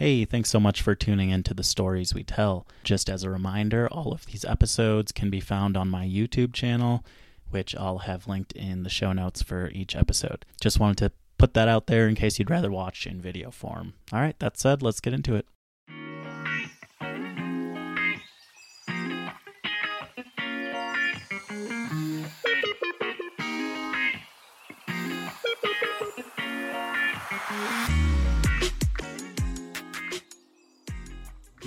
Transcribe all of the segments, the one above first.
Hey, thanks so much for tuning into the stories we tell. Just as a reminder, all of these episodes can be found on my YouTube channel, which I'll have linked in the show notes for each episode. Just wanted to put that out there in case you'd rather watch in video form. All right, that said, let's get into it.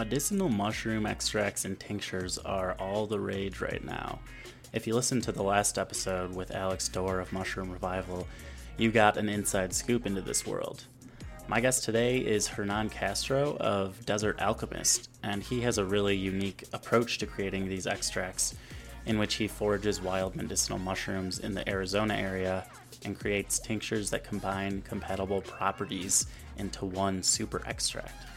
Medicinal mushroom extracts and tinctures are all the rage right now. If you listened to the last episode with Alex Dorr of Mushroom Revival, you got an inside scoop into this world. My guest today is Hernan Castro of Desert Alchemist, and he has a really unique approach to creating these extracts in which he forages wild medicinal mushrooms in the Arizona area and creates tinctures that combine compatible properties into one super extract.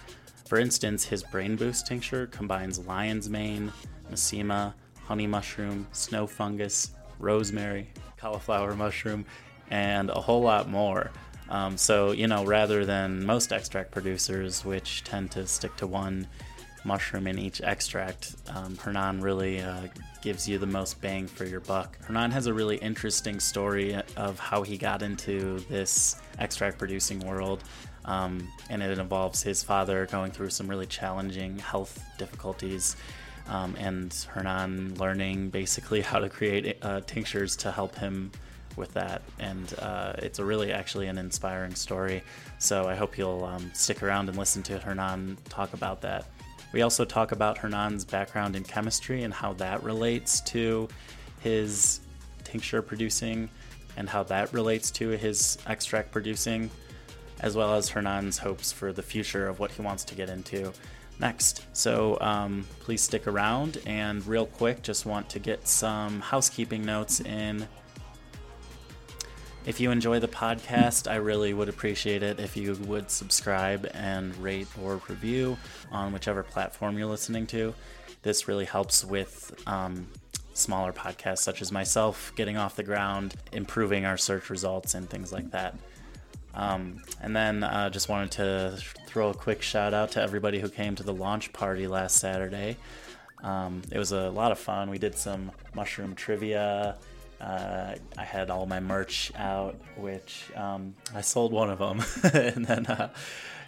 For instance, his Brain Boost tincture combines lion's mane, mesima, honey mushroom, snow fungus, rosemary, cauliflower mushroom, and a whole lot more. Um, so, you know, rather than most extract producers, which tend to stick to one mushroom in each extract, um, Hernan really uh, gives you the most bang for your buck. Hernan has a really interesting story of how he got into this extract producing world. Um, and it involves his father going through some really challenging health difficulties um, and Hernan learning basically how to create uh, tinctures to help him with that. And uh, it's a really actually an inspiring story. So I hope you'll um, stick around and listen to Hernan talk about that. We also talk about Hernan's background in chemistry and how that relates to his tincture producing and how that relates to his extract producing as well as Hernan's hopes for the future of what he wants to get into next. So um, please stick around. And real quick, just want to get some housekeeping notes in. If you enjoy the podcast, I really would appreciate it if you would subscribe and rate or review on whichever platform you're listening to. This really helps with um, smaller podcasts such as myself getting off the ground, improving our search results, and things like that. Um, and then uh, just wanted to throw a quick shout out to everybody who came to the launch party last Saturday. Um, it was a lot of fun. We did some mushroom trivia. Uh, I had all my merch out, which um, I sold one of them, and then uh,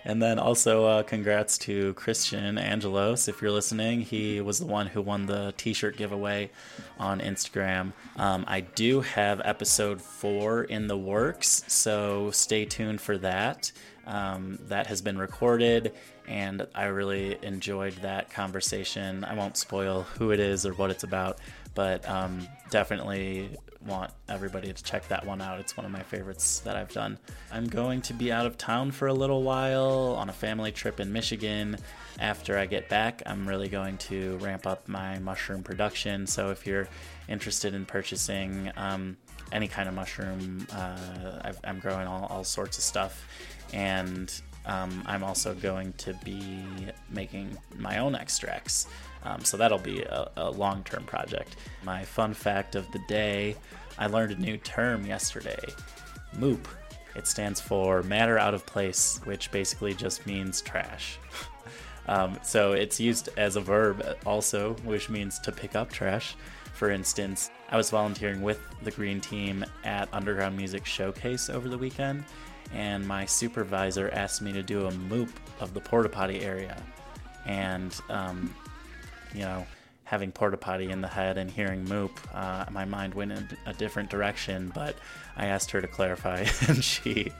and then also, uh, congrats to Christian Angelos. If you're listening, he was the one who won the t shirt giveaway on Instagram. Um, I do have episode four in the works, so stay tuned for that. Um, that has been recorded, and I really enjoyed that conversation. I won't spoil who it is or what it's about, but um, definitely want everybody to check that one out. It's one of my favorites that I've done. I'm going to be out of town for a little while on a family trip in Michigan. After I get back, I'm really going to ramp up my mushroom production. So if you're interested in purchasing um, any kind of mushroom, uh, i am growing all, all sorts of stuff. And um, I'm also going to be making my own extracts. Um, so that'll be a, a long term project. My fun fact of the day I learned a new term yesterday MOOP. It stands for matter out of place, which basically just means trash. um, so it's used as a verb also, which means to pick up trash. For instance, I was volunteering with the Green Team at Underground Music Showcase over the weekend, and my supervisor asked me to do a MOOP of the porta potty area. And um, you know, having porta potty in the head and hearing moop, uh, my mind went in a different direction. But I asked her to clarify, and she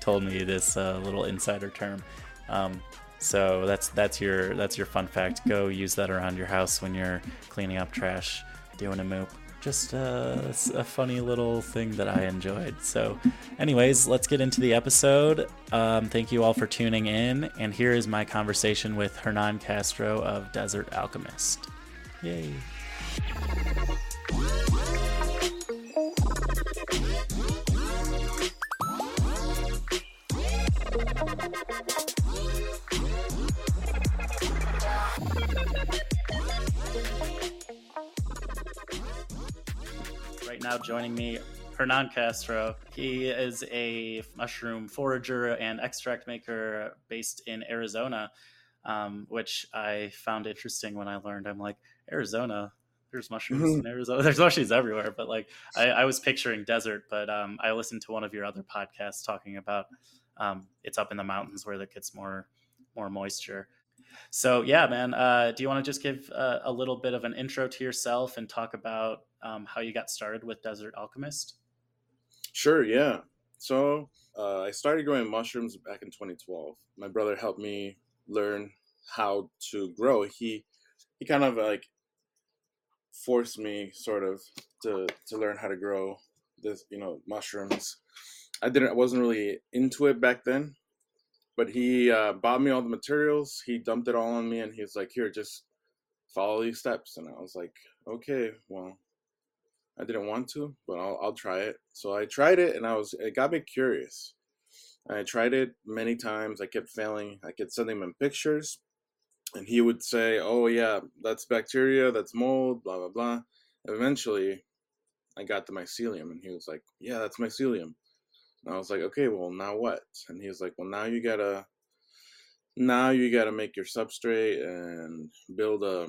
told me this uh, little insider term. Um, so that's that's your that's your fun fact. Go use that around your house when you're cleaning up trash, doing a moop. Just uh, a funny little thing that I enjoyed. So, anyways, let's get into the episode. Um, thank you all for tuning in, and here is my conversation with Hernan Castro of Desert Alchemist. Yay! Now, joining me Hernan Castro. He is a mushroom forager and extract maker based in Arizona, um, which I found interesting when I learned. I'm like, Arizona, there's mushrooms mm-hmm. in Arizona. There's mushrooms everywhere, but like I, I was picturing desert. But um, I listened to one of your other podcasts talking about um, it's up in the mountains where it gets more more moisture. So yeah, man. Uh, do you want to just give a, a, little bit of an intro to yourself and talk about um, how you got started with Desert Alchemist? Sure. Yeah. So uh, I started growing mushrooms back in 2012. My brother helped me learn how to grow. He he kind of like forced me sort of to to learn how to grow this you know mushrooms. I didn't I wasn't really into it back then, but he uh, bought me all the materials. He dumped it all on me, and he was like, "Here, just follow these steps." And I was like, "Okay, well." I didn't want to, but I'll, I'll try it. So I tried it, and I was it got me curious. I tried it many times. I kept failing. I kept sending him pictures, and he would say, "Oh yeah, that's bacteria, that's mold, blah blah blah." Eventually, I got the mycelium, and he was like, "Yeah, that's mycelium." And I was like, okay, well, now what? And he was like, well, now you gotta, now you gotta make your substrate and build a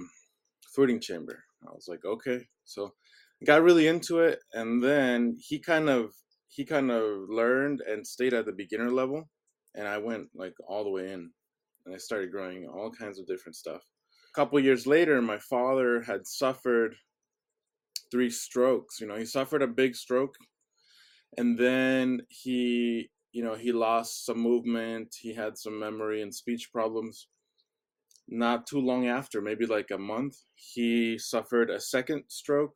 fruiting chamber. I was like, okay. So got really into it. And then he kind of, he kind of learned and stayed at the beginner level. And I went like all the way in and I started growing all kinds of different stuff. A couple years later, my father had suffered three strokes. You know, he suffered a big stroke and then he you know he lost some movement he had some memory and speech problems not too long after maybe like a month he suffered a second stroke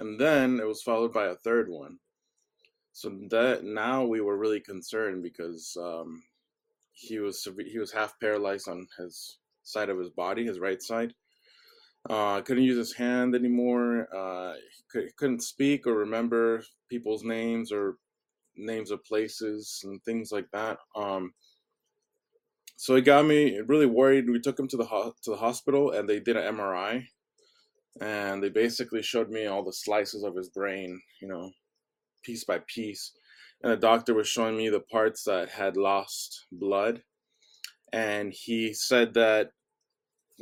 and then it was followed by a third one so that now we were really concerned because um, he was he was half paralyzed on his side of his body his right side uh, couldn't use his hand anymore. Uh, could, couldn't speak or remember people's names or names of places and things like that. Um, so it got me really worried. We took him to the ho- to the hospital and they did an MRI, and they basically showed me all the slices of his brain, you know, piece by piece. And the doctor was showing me the parts that had lost blood, and he said that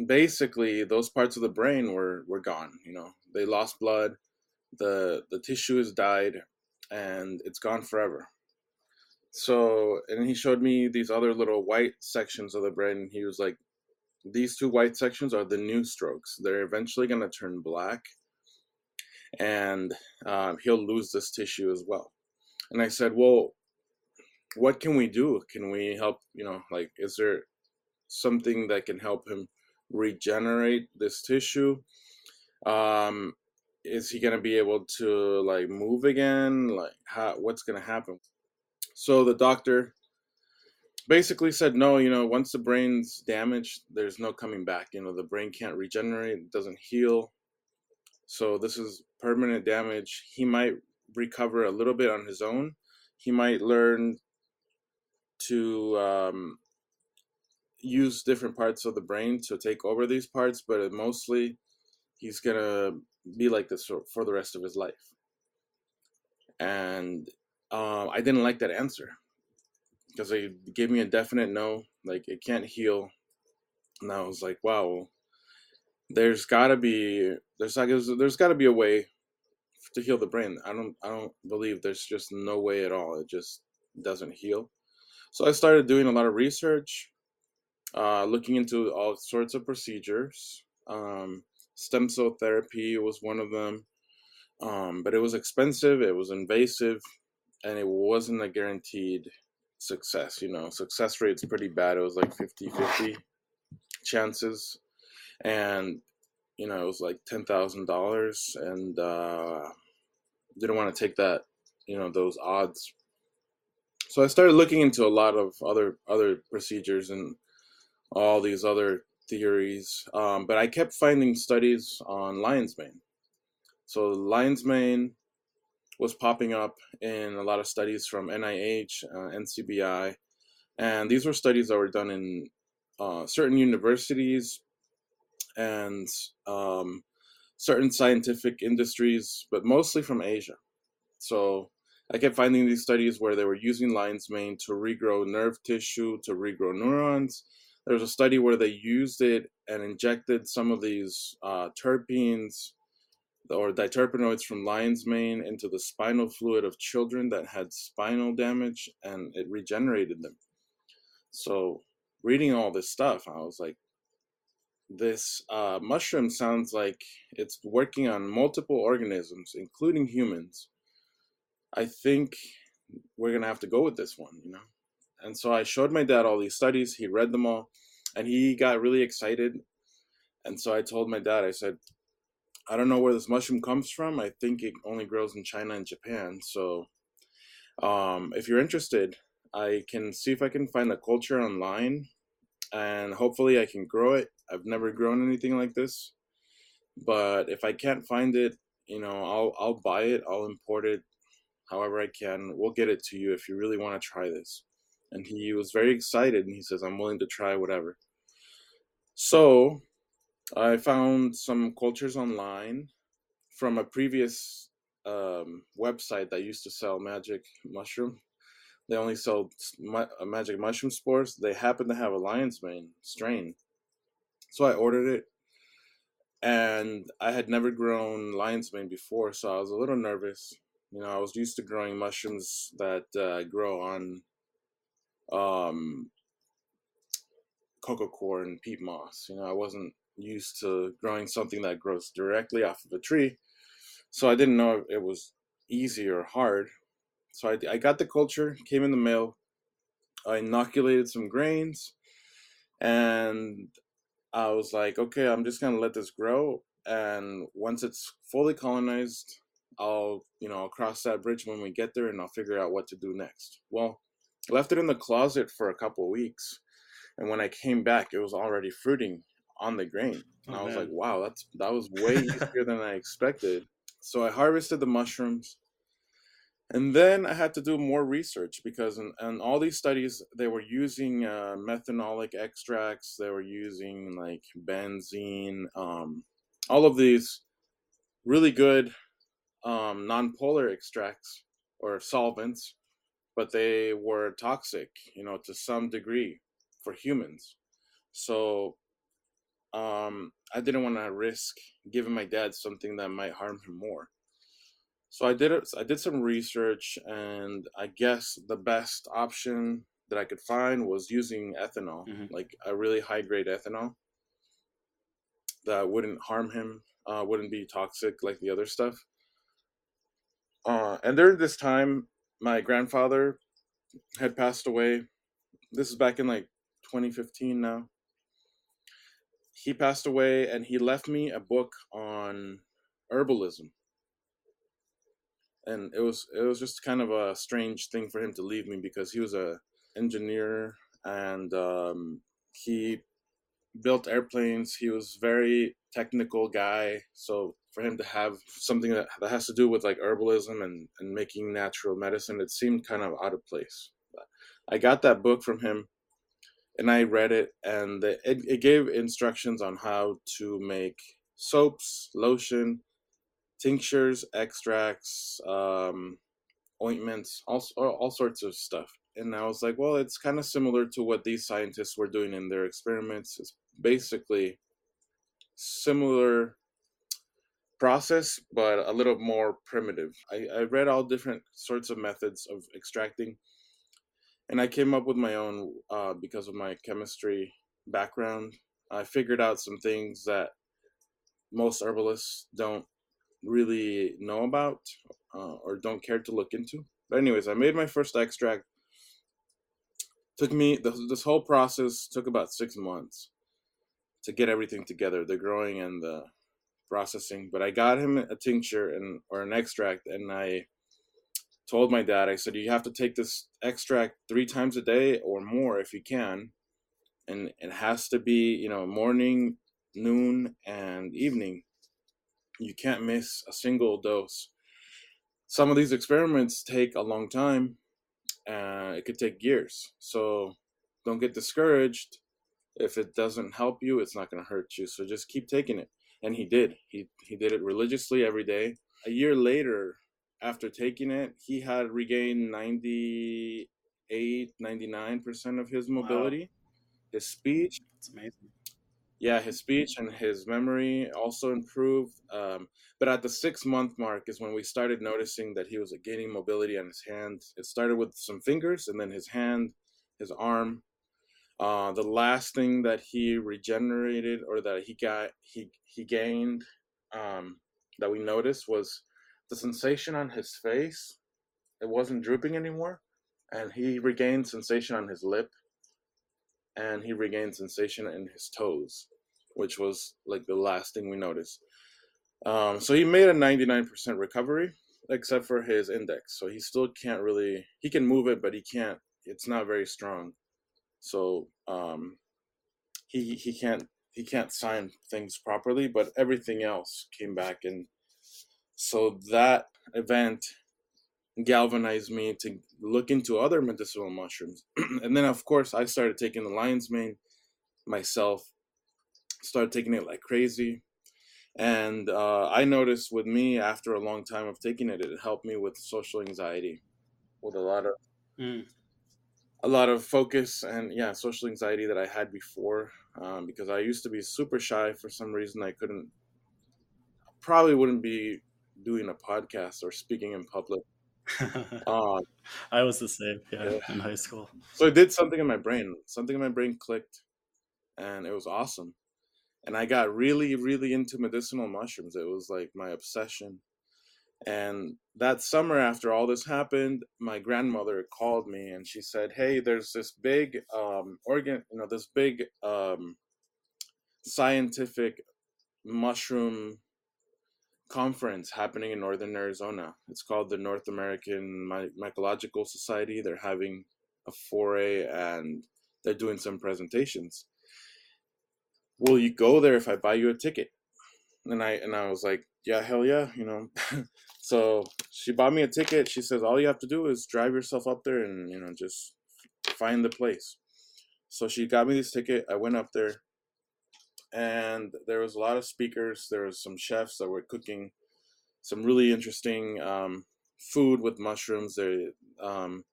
basically those parts of the brain were were gone you know. They lost blood the the tissue has died and it's gone forever. So and he showed me these other little white sections of the brain And he was like these two white sections are the new strokes. They're eventually going to turn black and um, he'll lose this tissue as well. And i said well what can we do? Can we help you know like is there something that can help him regenerate this tissue? Um is he going to be able to like move again? Like how what's going to happen? So the doctor basically said no you know once the brain's damaged there's no coming back. You know the brain can't regenerate it doesn't heal. So this is permanent damage. He might recover a little bit on his own. He might learn to um, use different parts of the brain to take over these parts, but mostly he's gonna be like this for, for the rest of his life. And uh, I didn't like that answer because they gave me a definite no, like it can't heal. And I was like, wow, there's gotta be there's like there's gotta be a way to heal the brain. I don't I don't believe there's just no way at all. It just doesn't heal. So I started doing a lot of research uh, looking into all sorts of procedures. Um, stem cell therapy was one of them, um, but it was expensive, it was invasive, and it wasn't a guaranteed success. You know, success rate's pretty bad. It was like 50 50 chances. And, you know, it was like $10,000 and uh, didn't want to take that, you know, those odds. So I started looking into a lot of other other procedures and all these other theories. Um, but I kept finding studies on lion's mane. So lion's mane was popping up in a lot of studies from NIH, uh, NCBI, and these were studies that were done in uh, certain universities and um, certain scientific industries, but mostly from Asia. So I kept finding these studies where they were using lion's mane to regrow nerve tissue, to regrow neurons. There was a study where they used it and injected some of these uh, terpenes or diterpenoids from lion's mane into the spinal fluid of children that had spinal damage and it regenerated them. So, reading all this stuff, I was like, this uh, mushroom sounds like it's working on multiple organisms, including humans. I think we're gonna have to go with this one, you know. And so I showed my dad all these studies. He read them all, and he got really excited. And so I told my dad, I said, I don't know where this mushroom comes from. I think it only grows in China and Japan. So, um, if you're interested, I can see if I can find a culture online, and hopefully I can grow it. I've never grown anything like this, but if I can't find it, you know, I'll I'll buy it. I'll import it, however I can. We'll get it to you if you really want to try this. And he was very excited, and he says, "I'm willing to try whatever." So I found some cultures online from a previous um, website that used to sell magic mushroom. They only sold uh, magic mushroom spores. They happened to have a lion's mane strain. So I ordered it. And I had never grown lion's mane before, so I was a little nervous. You know, I was used to growing mushrooms that uh, grow on um, coco coir and peat moss. You know, I wasn't used to growing something that grows directly off of a tree. So I didn't know it was easy or hard. So I, I got the culture, came in the mail. I inoculated some grains and I was like, okay, I'm just going to let this grow. And once it's fully colonized, I'll, you know, I'll cross that bridge when we get there and I'll figure out what to do next. Well, I left it in the closet for a couple weeks. And when I came back, it was already fruiting on the grain. And oh, I was man. like, wow, that's that was way easier than I expected. So I harvested the mushrooms. And then I had to do more research because in, in all these studies, they were using uh, methanolic extracts, they were using like benzene, um, all of these really good um, non-polar extracts or solvents, but they were toxic, you know, to some degree for humans. So um, I didn't want to risk giving my dad something that might harm him more. So I did it. I did some research, and I guess the best option that I could find was using ethanol, mm-hmm. like a really high grade ethanol that wouldn't harm him, uh, wouldn't be toxic like the other stuff. Uh, and during this time, my grandfather had passed away. This is back in like 2015 now he passed away and he left me a book on herbalism. And it was it was just kind of a strange thing for him to leave me because he was a engineer and um, he built airplanes. He was very technical guy. So for him to have something that, that has to do with like herbalism and, and making natural medicine it seemed kind of out of place. But i got that book from him and I read it, and it, it gave instructions on how to make soaps, lotion, tinctures, extracts, um, ointments, all, all sorts of stuff. And I was like, well, it's kind of similar to what these scientists were doing in their experiments. It's basically similar process, but a little more primitive. I, I read all different sorts of methods of extracting and I came up with my own uh, because of my chemistry background. I figured out some things that most herbalists don't really know about uh, or don't care to look into. But anyways, I made my first extract. Took me this whole process took about six months to get everything together, the growing and the processing. But I got him a tincture and or an extract, and I told my dad, I said, you have to take this extract three times a day or more if you can. And it has to be, you know, morning, noon, and evening. You can't miss a single dose. Some of these experiments take a long time. It could take years. So don't get discouraged. If it doesn't help you, it's not going to hurt you. So just keep taking it. And he did. He he did it religiously every day. A year later, after taking it, he had regained 98, 99% of his mobility. Wow. His speech. It's amazing. Yeah, his speech and his memory also improved. Um, but at the six month mark is when we started noticing that he was gaining mobility on his hand. It started with some fingers and then his hand, his arm. Uh, the last thing that he regenerated or that he got, he, he gained um, that we noticed was the sensation on his face. It wasn't drooping anymore. And he regained sensation on his lip and he regained sensation in his toes, which was like the last thing we noticed. Um, so he made a 99% recovery, except for his index. So he still can't really, he can move it, but he can't, it's not very strong. So um, he, he can't, he can't sign things properly, but everything else came back. And so that event galvanized me to look into other medicinal mushrooms. and then, of course, I started taking the lion's mane myself, started taking it like crazy. And uh, I noticed with me, after a long time of taking it, it helped me with social anxiety, with a lot of mm. a lot of focus and yeah, social anxiety that I had before. Um, because I used to be super shy for some reason. I couldn't, probably wouldn't be doing a podcast or speaking in public uh, I was the same, yeah, yeah, in high school. So it did something in my brain. Something in my brain clicked, and it was awesome. And I got really, really into medicinal mushrooms. It was like my obsession. And that summer, after all this happened, my grandmother called me and she said, "Hey, there's this big um, organ, you know, this big um, scientific mushroom conference happening in northern Arizona. It's called the North American My- Mycological Society. They're having a foray and they're doing some presentations. Will you go there if I buy you a ticket? And I and I was like, yeah, hell yeah, you know. so she bought me a ticket. She says all you have to do is drive yourself up there and you know just find the place. So she got me this ticket. I went up there and there was a lot of speakers. There was some chefs that were cooking some really interesting um, food with mushrooms. They um,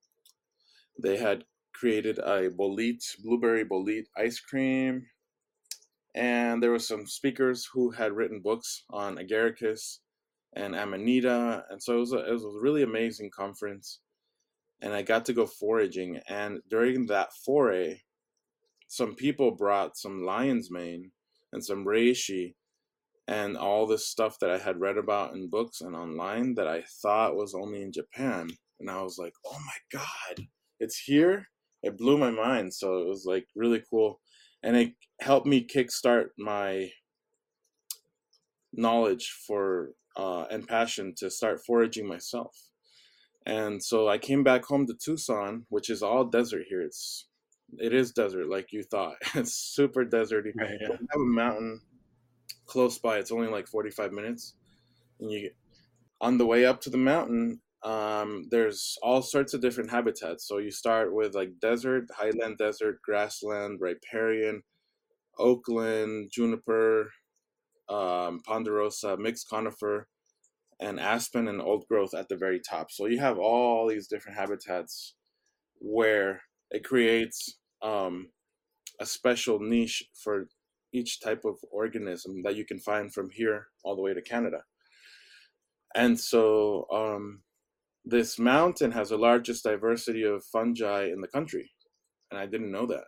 they had created a bolete, blueberry bolete ice cream, and there were some speakers who had written books on agaricus and amanita, and so it was a, it was a really amazing conference. And I got to go foraging, and during that foray, some people brought some lion's mane and some reishi and all this stuff that I had read about in books and online that I thought was only in Japan. And I was like, oh my God, it's here. It blew my mind. So it was like really cool. And it helped me kickstart my knowledge for uh, and passion to start foraging myself. And so I came back home to Tucson, which is all desert here. It's it is desert like you thought. It's super deserty. Right, yeah. Have a mountain close by. It's only like 45 minutes. And you on the way up to the mountain, um, there's all sorts of different habitats. So you start with like desert, highland desert, grassland, riparian, oakland, juniper, um, ponderosa, mixed conifer, and aspen and old growth at the very top. So you have all these different habitats where it creates um, a special niche for each type of organism that you can find from here all the way to Canada. And so um, this mountain has the largest diversity of fungi in the country. And I didn't know that.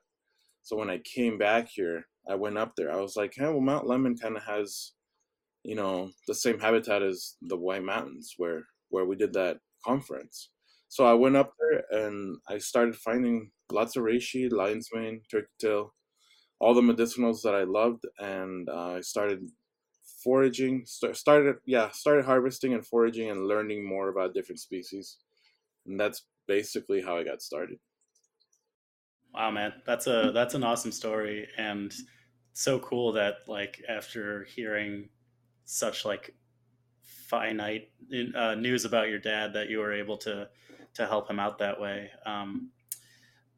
So when I came back here, I went up there. I was like, hey, well, Mount Lemmon kind of has, you know, the same habitat as the White Mountains where where we did that conference. So I went up there and I started finding lots of reishi, lion's mane, turkey tail, all the medicinals that I loved, and uh, I started foraging. Start, started yeah, started harvesting and foraging and learning more about different species, and that's basically how I got started. Wow, man, that's a that's an awesome story, and so cool that like after hearing such like finite uh, news about your dad that you were able to to help him out that way. Um,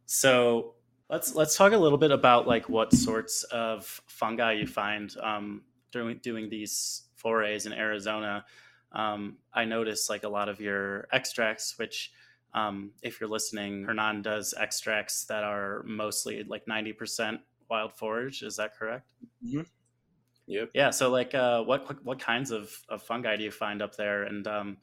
so let's let's talk a little bit about like what sorts of fungi you find um, during doing these forays in Arizona. um, I noticed like a lot of your extracts, which um, if you're listening, Hernan does extracts that are mostly like 90% wild forage. Is that correct? Mm-hmm. Yep. Yeah. So like, uh, what, what kinds of, of fungi do you find up there? And um,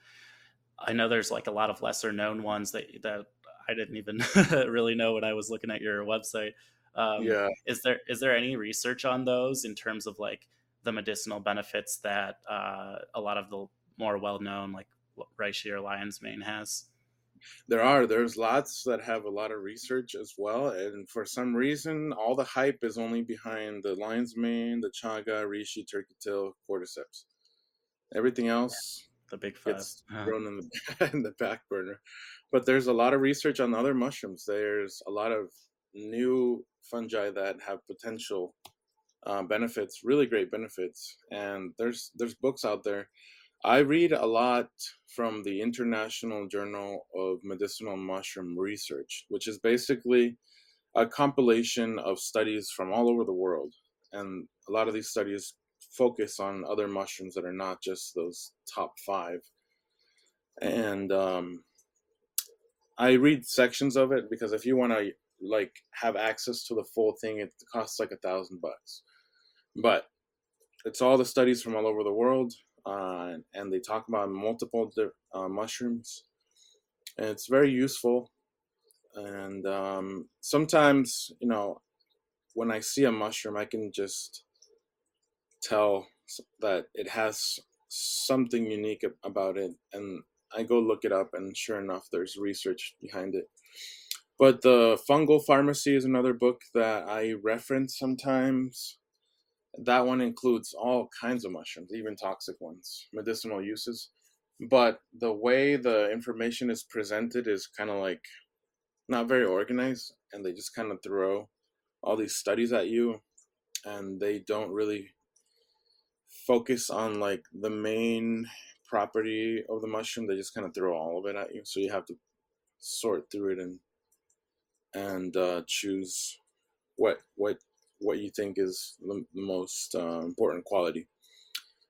I know there's like a lot of lesser known ones that, that I didn't even really know when I was looking at your website. Um, yeah. Is there, is there any research on those in terms of like the medicinal benefits that uh, a lot of the more well-known like reishi or lion's mane has? there are there's lots that have a lot of research as well and for some reason all the hype is only behind the lion's mane the chaga reishi turkey tail cordyceps everything else the big five gets uh-huh. thrown in the, in the back burner but there's a lot of research on other mushrooms there's a lot of new fungi that have potential uh, benefits really great benefits and there's there's books out there I read a lot from the International Journal of Medicinal Mushroom Research, which is basically a compilation of studies from all over the world. And a lot of these studies focus on other mushrooms that are not just those top five. And um, I read sections of it because if you want to like have access to the full thing, it costs like a thousand bucks. But it's all the studies from all over the world uh, and they talk about multiple uh, mushrooms. And it's very useful. And um, sometimes, you know, when I see a mushroom, I can just tell that it has something unique about it. And I go look it up, and sure enough, there's research behind it. But the Fungal Pharmacy is another book that I reference sometimes that one includes all kinds of mushrooms, even toxic ones, medicinal uses. But the way the information is presented is kind of like not very organized, and they just kind of throw all these studies at you, and they don't really focus on like the main property of the mushroom. They just kind of throw all of it at you, so you have to sort through it and and uh, choose what what what you think is the, the most uh, important quality.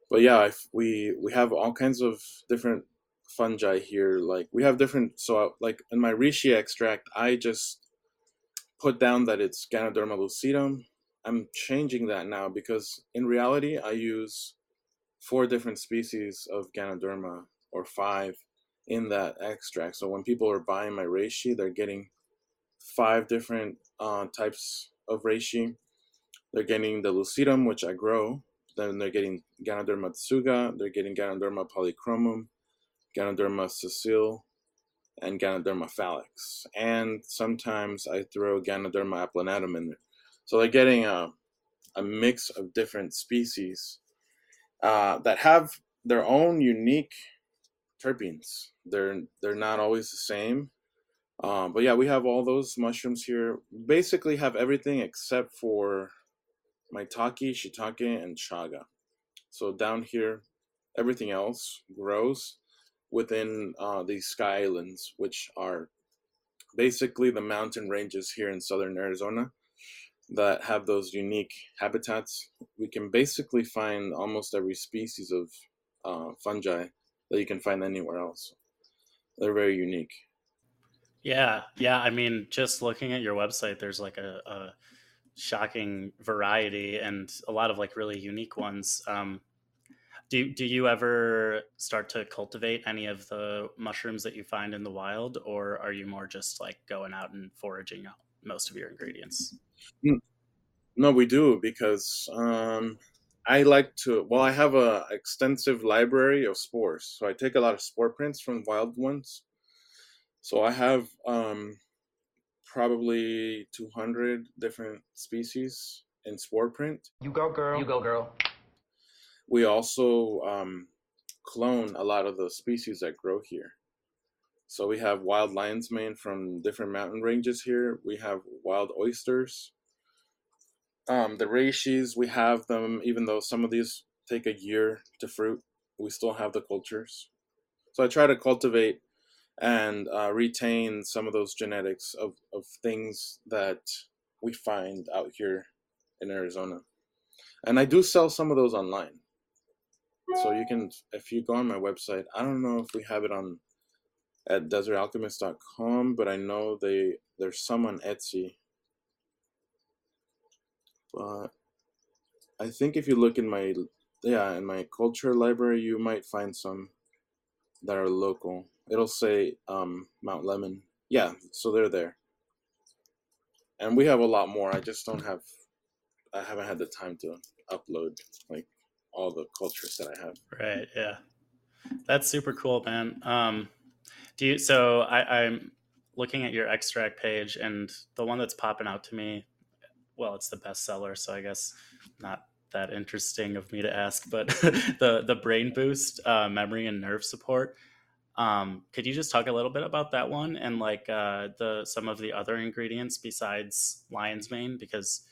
But yeah, we we have all kinds of different fungi here. Like we have different. So like in my reishi extract, I just put down that it's Ganoderma lucidum. I'm changing that now because in reality, I use four different species of Ganoderma or five in that extract. So when people are buying my reishi, they're getting five different uh, types of reishi they're getting the lucidum, which I grow. Then they're getting Ganoderma tsuga. They're getting Ganoderma polychromum, Ganoderma sessile, and Ganoderma falix. And sometimes I throw Ganoderma applanatum in there. So they're getting a, a mix of different species uh, that have their own unique terpenes. They're they're not always the same. Um, but yeah, we have all those mushrooms here. Basically, have everything except for maitake, shiitake, and chaga. So down here, everything else grows within uh, these sky islands, which are basically the mountain ranges here in southern Arizona that have those unique habitats. We can basically find almost every species of uh, fungi that you can find anywhere else. They're very unique. Yeah, yeah. I mean, just looking at your website, there's like a, a shocking variety and a lot of like really unique ones. Um, do do you ever start to cultivate any of the mushrooms that you find in the wild, or are you more just like going out and foraging most of your ingredients? Hmm. No, we do because um, I like to. Well, I have a extensive library of spores, so I take a lot of spore prints from wild ones. So I have um, probably 200 different species in spore print. You go, girl. You go, girl. We also um, clone a lot of the species that grow here. So we have wild lion's mane from different mountain ranges here. We have wild oysters. Um, the reishis, we have them, even though some of these take a year to fruit, we still have the cultures. So I try to cultivate and uh, retain some of those genetics of, of things that we find out here in Arizona. And I do sell some of those online. So you can, if you go on my website, I don't know if we have it on at desertalchemist.com, but I know they there's some on Etsy. But I think if you look in my yeah in my culture library, you might find some that are local. It'll say um, Mount Lemmon. Yeah, so they're there. And we have a lot more. I just don't have I haven't had the time to upload like all the cultures that I have. Right. Yeah. That's super cool, man. Um, do you, so I, I'm looking at your extract page and the one that's popping out to me, well, it's the bestseller. So I guess not that interesting of me to ask, but the, the brain boost, uh, memory and nerve support. Um, could you just talk a little bit about that one and like uh, the some of the other ingredients besides lion's mane because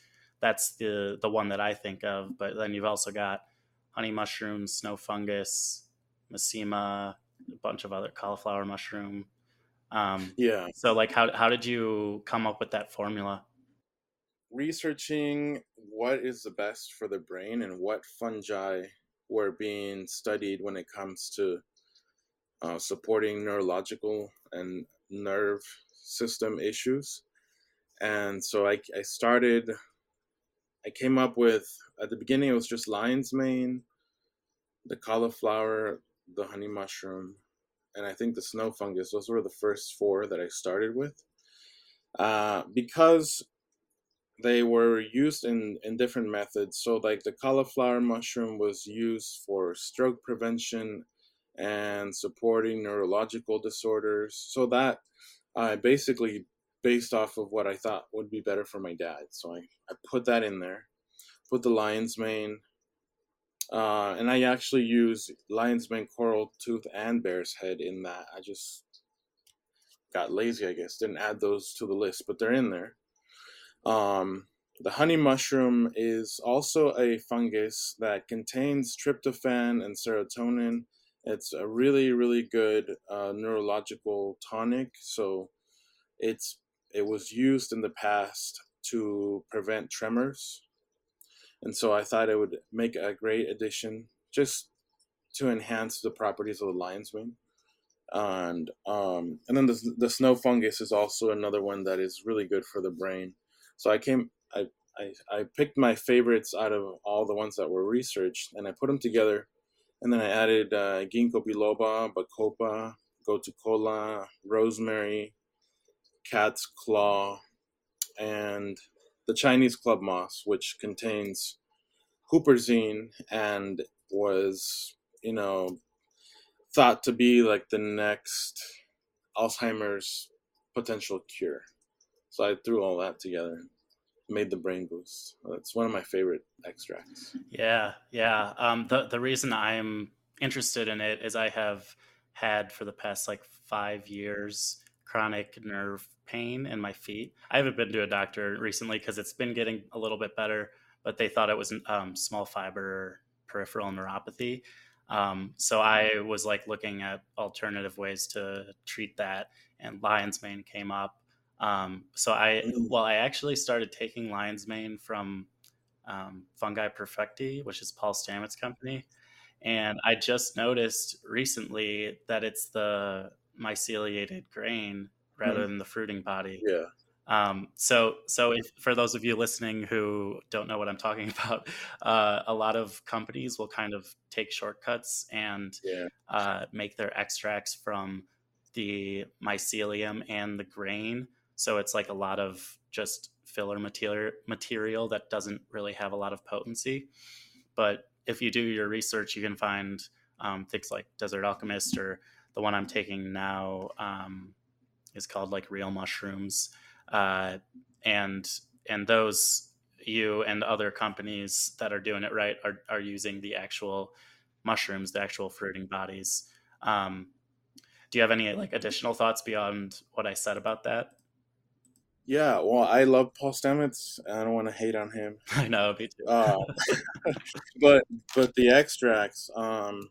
that's the the one that I think of. But then you've also got honey mushrooms, snow fungus, mesima, a bunch of other cauliflower mushroom. Um, yeah. So like, how how did you come up with that formula? Researching what is the best for the brain and what fungi were being studied when it comes to uh, supporting neurological and nerve system issues. And so I, I started, I came up with, at the beginning, it was just lion's mane, the cauliflower, the honey mushroom, and I think the snow fungus. Those were the first four that I started with. Uh, because they were used in, in different methods. So, like the cauliflower mushroom was used for stroke prevention and supporting neurological disorders. So that I basically based off of what I thought would be better for my dad. So I, I put that in there, put the lion's mane, uh, and I actually use lion's mane, coral tooth, and bear's head in that. I just got lazy, I guess, didn't add those to the list, but they're in there. Um, the honey mushroom is also a fungus that contains tryptophan and serotonin it's a really, really good uh, neurological tonic. So it's it was used in the past to prevent tremors, and so I thought it would make a great addition just to enhance the properties of the lion's mane. And um, and then the the snow fungus is also another one that is really good for the brain. So I came I I, I picked my favorites out of all the ones that were researched, and I put them together and then I added uh, ginkgo biloba, bacopa, gotu kola, rosemary, cat's claw, and the Chinese club moss, which contains huperzine and was, you know, thought to be like the next Alzheimer's potential cure. So I threw all that together made the brain boost. It's one of my favorite extracts. Yeah, yeah. Um, the the reason I'm interested in it is I have had for the past like five years chronic nerve pain in my feet. I haven't been to a doctor recently because it's been getting a little bit better, but they thought it was um, small fiber peripheral neuropathy. Um, so I was like looking at alternative ways to treat that, and lion's mane came up. Um, so I, mm. well, I actually started taking lion's mane from um, Fungi Perfecti, which is Paul Stamets' company, and I just noticed recently that it's the myceliated grain rather mm. than the fruiting body. Yeah. Um, so, so if, for those of you listening who don't know what I'm talking about, uh, a lot of companies will kind of take shortcuts and yeah. uh, make their extracts from the mycelium and the grain so it's like a lot of just filler material material that doesn't really have a lot of potency. But if you do your research, you can find um, things like Desert Alchemist or the one I'm taking now um, is called like Real Mushrooms, uh, and and those you and other companies that are doing it right are are using the actual mushrooms, the actual fruiting bodies. Um, do you have any like additional thoughts beyond what I said about that? Yeah, well, I love Paul Stamets. I don't want to hate on him. I know, me too. uh, but but the extracts, um,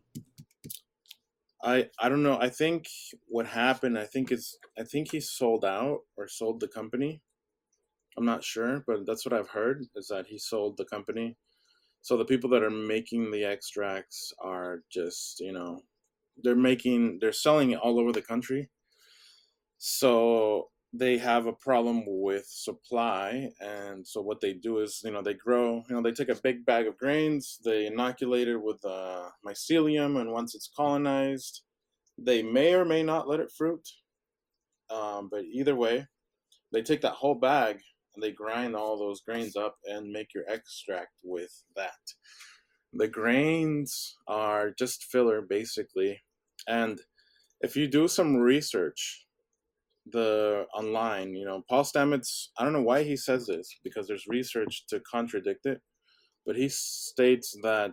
I I don't know. I think what happened. I think it's. I think he sold out or sold the company. I'm not sure, but that's what I've heard is that he sold the company. So the people that are making the extracts are just, you know, they're making, they're selling it all over the country. So they have a problem with supply and so what they do is you know they grow you know they take a big bag of grains they inoculate it with uh, mycelium and once it's colonized they may or may not let it fruit. Um, but either way they take that whole bag and they grind all those grains up and make your extract with that. The grains are just filler basically. And if you do some research the online, you know, Paul Stamets, I don't know why he says this because there's research to contradict it, but he states that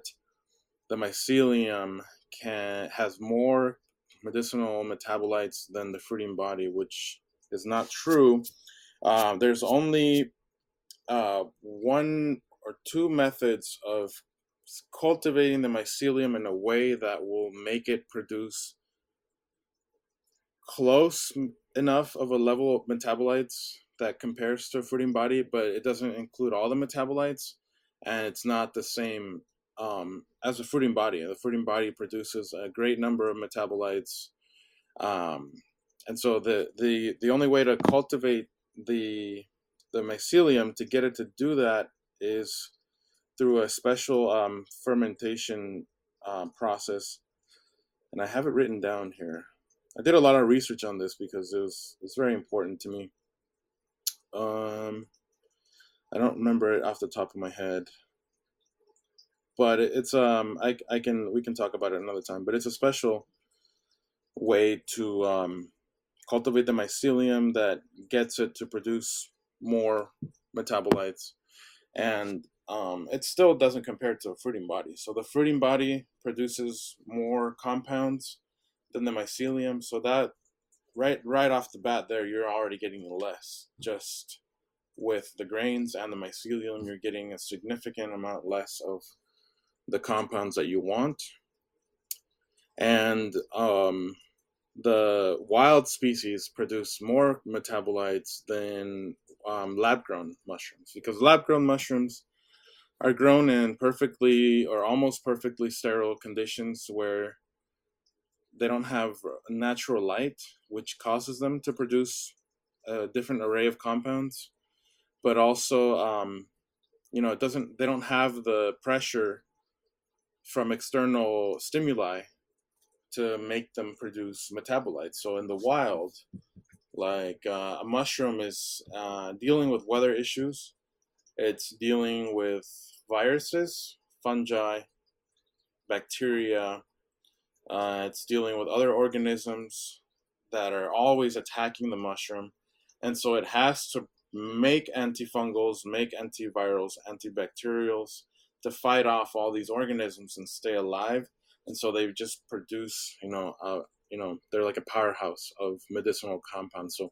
the mycelium can has more medicinal metabolites than the fruiting body, which is not true. Uh, there's only uh, one or two methods of cultivating the mycelium in a way that will make it produce close enough of a level of metabolites that compares to a fruiting body, but it doesn't include all the metabolites, and it's not the same um, as a fruiting body. The fruiting body produces a great number of metabolites, um, and so the the the only way to cultivate the the mycelium to get it to do that is through a special um, fermentation um, process, and I have it written down here. I did a lot of research on this because it was it's very important to me. Um, I don't remember it off the top of my head, but it's um I I can we can talk about it another time. But it's a special way to um, cultivate the mycelium that gets it to produce more metabolites, and um, it still doesn't compare to a fruiting body. So the fruiting body produces more compounds than the mycelium. So that right right off the bat there, you're already getting less. Just with the grains and the mycelium, you're getting a significant amount less of the compounds that you want. And um, the wild species produce more metabolites than um, lab grown mushrooms because lab grown mushrooms are grown in perfectly or almost perfectly sterile conditions where they don't have natural light, which causes them to produce a different array of compounds. But also, um, you know, it doesn't. They don't have the pressure from external stimuli to make them produce metabolites. So in the wild, like uh, a mushroom is uh, dealing with weather issues. It's dealing with viruses, fungi, bacteria, uh, it's dealing with other organisms that are always attacking the mushroom. And so it has to make antifungals, make antivirals, antibacterials to fight off all these organisms and stay alive. And so they just produce, you know, uh, you know, they're like a powerhouse of medicinal compounds. So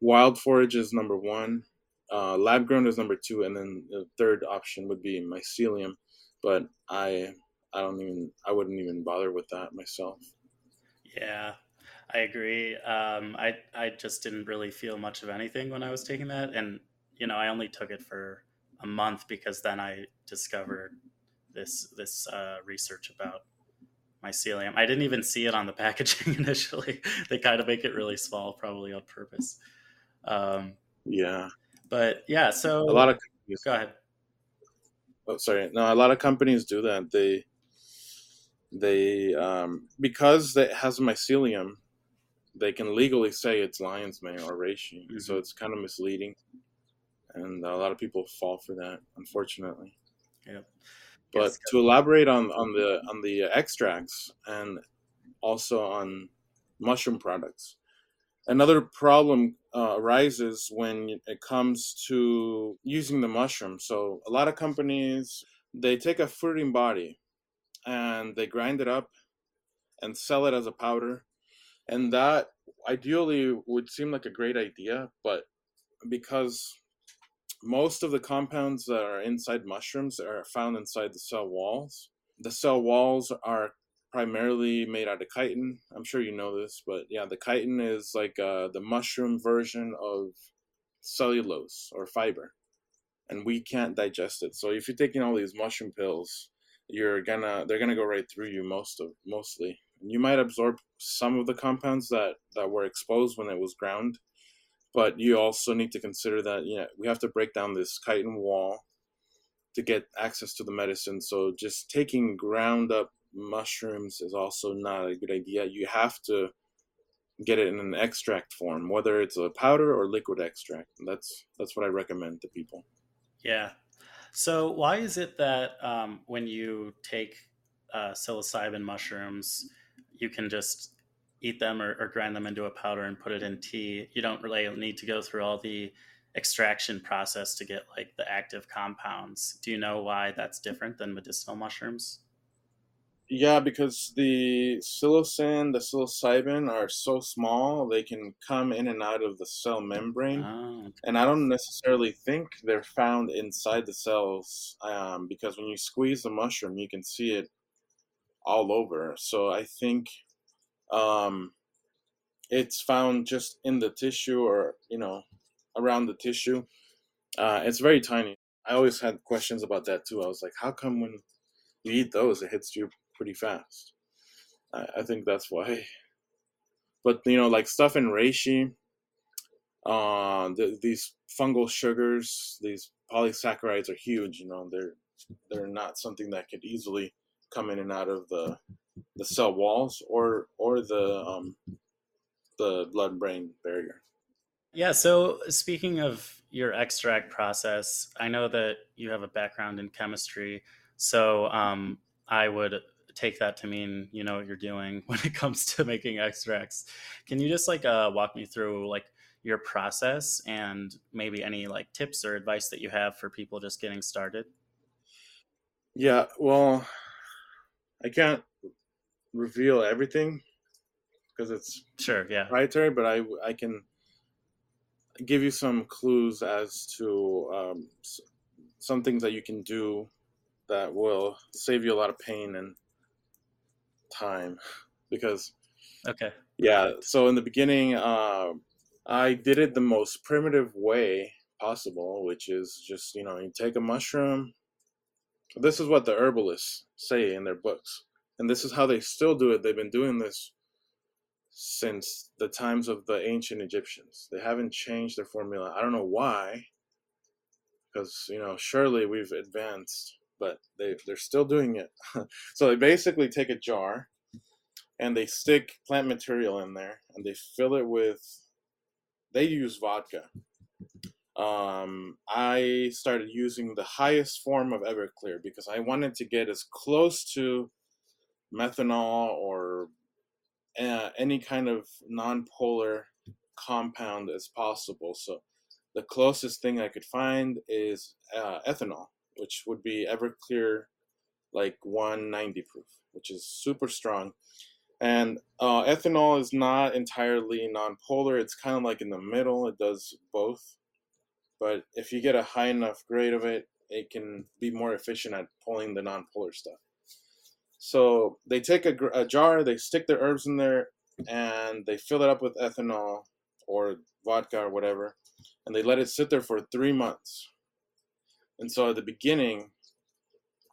wild forage is number one, uh, lab grown is number two, and then the third option would be mycelium. But I I don't even I wouldn't even bother with that myself. Yeah, I agree. Um, I I just didn't really feel much of anything when I was taking that, and you know I only took it for a month because then I discovered this this uh, research about mycelium. I didn't even see it on the packaging initially. they kind of make it really small, probably on purpose. Um, yeah, but yeah. So a lot of companies, go ahead. Oh, sorry. No, a lot of companies do that. They they um, because it has mycelium, they can legally say it's lion's mane or reishi. Mm-hmm. So it's kind of misleading, and a lot of people fall for that, unfortunately. Yeah. But yes. to elaborate on, on the on the extracts and also on mushroom products, another problem uh, arises when it comes to using the mushroom. So a lot of companies they take a fruiting body and they grind it up and sell it as a powder. And that ideally would seem like a great idea, but because most of the compounds that are inside mushrooms are found inside the cell walls. The cell walls are primarily made out of chitin. I'm sure you know this, but yeah, the chitin is like uh, the mushroom version of cellulose or fiber. and we can't digest it. So if you're taking all these mushroom pills, you're gonna they're gonna go right through you most of mostly. You might absorb some of the compounds that that were exposed when it was ground, but you also need to consider that yeah we have to break down this chitin wall to get access to the medicine. So just taking ground up mushrooms is also not a good idea. You have to get it in an extract form, whether it's a powder or liquid extract. That's that's what I recommend to people. Yeah. So why is it that um, when you take uh, psilocybin mushrooms, you can just eat them or, or, grind them into a powder and put it in tea? You don't really need to go through all the extraction process to get like the active compounds. Do you know why that's different than medicinal mushrooms? Yeah, because the psilocin, the psilocybin are so small, they can come in and out of the cell membrane. Oh. And I don't necessarily think they're found inside the cells um, because when you squeeze the mushroom, you can see it all over. So I think um, it's found just in the tissue or, you know, around the tissue. Uh, it's very tiny. I always had questions about that too. I was like, how come when you eat those, it hits you pretty fast. I, I think that's why. But you know, like stuff in reishi, uh, the, these fungal sugars, these polysaccharides are huge. You know, they're they're not something that could easily come in and out of the the cell walls or or the um, the blood brain barrier. Yeah. So speaking of your extract process, I know that you have a background in chemistry. So um, I would take that to mean you know what you're doing when it comes to making extracts. Can you just like uh, walk me through like your process and maybe any like tips or advice that you have for people just getting started? Yeah, well, I can't reveal everything because it's sure, yeah, proprietary. But I I can give you some clues as to um, some things that you can do that will save you a lot of pain and time because okay. Yeah so in the beginning uh, i did it the most primitive way possible which is just you know you take a mushroom. This is what the herbalists say in their books and this is how they still do it. They've been doing this since the times of the ancient egyptians. They haven't changed their formula. I don't know why because you know surely we've advanced but they they're still doing it. so they basically take a jar and they stick plant material in there and they fill it with they use vodka. Um, I started using the highest form of Everclear because I wanted to get as close to methanol or uh, any kind of non-polar compound as possible. So the closest thing I could find is uh, ethanol which would be Everclear like 190 proof, which is super strong. And uh, ethanol is not entirely non-polar. It's kind of like in the middle. It does both. But if you get a high enough grade of it, it can be more efficient at pulling the non-polar stuff. So they take a, a jar, they stick their herbs in there, and they fill it up with ethanol or vodka or whatever, and they let it sit there for three months. And so at the beginning,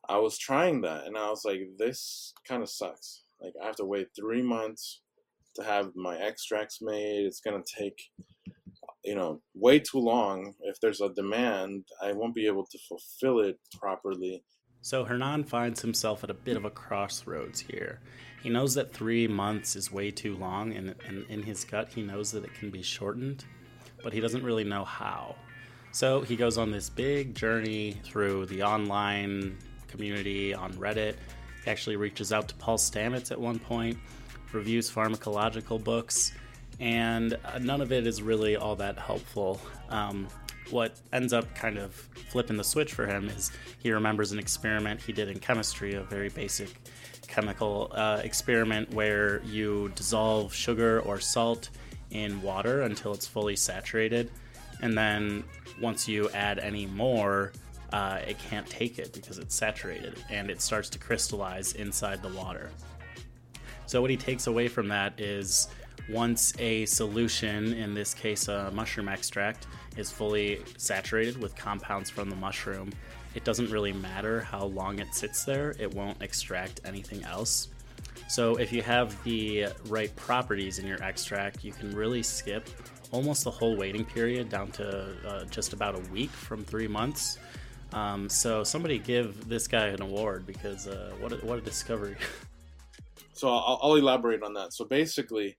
I was trying that and I was like, this kind of sucks. Like, I have to wait three months to have my extracts made. It's going to take, you know, way too long. If there's a demand, I won't be able to fulfill it properly. So Hernan finds himself at a bit of a crossroads here. He knows that three months is way too long, and, and in his gut, he knows that it can be shortened, but he doesn't really know how. So he goes on this big journey through the online community on Reddit. He actually reaches out to Paul Stamets at one point, reviews pharmacological books, and uh, none of it is really all that helpful. Um, what ends up kind of flipping the switch for him is he remembers an experiment he did in chemistry, a very basic chemical uh, experiment where you dissolve sugar or salt in water until it's fully saturated and then once you add any more, uh, it can't take it because it's saturated and it starts to crystallize inside the water. So, what he takes away from that is once a solution, in this case a mushroom extract, is fully saturated with compounds from the mushroom, it doesn't really matter how long it sits there, it won't extract anything else. So, if you have the right properties in your extract, you can really skip almost the whole waiting period down to uh, just about a week from three months. Um, so, somebody give this guy an award because uh, what, a, what a discovery. so, I'll, I'll elaborate on that. So, basically,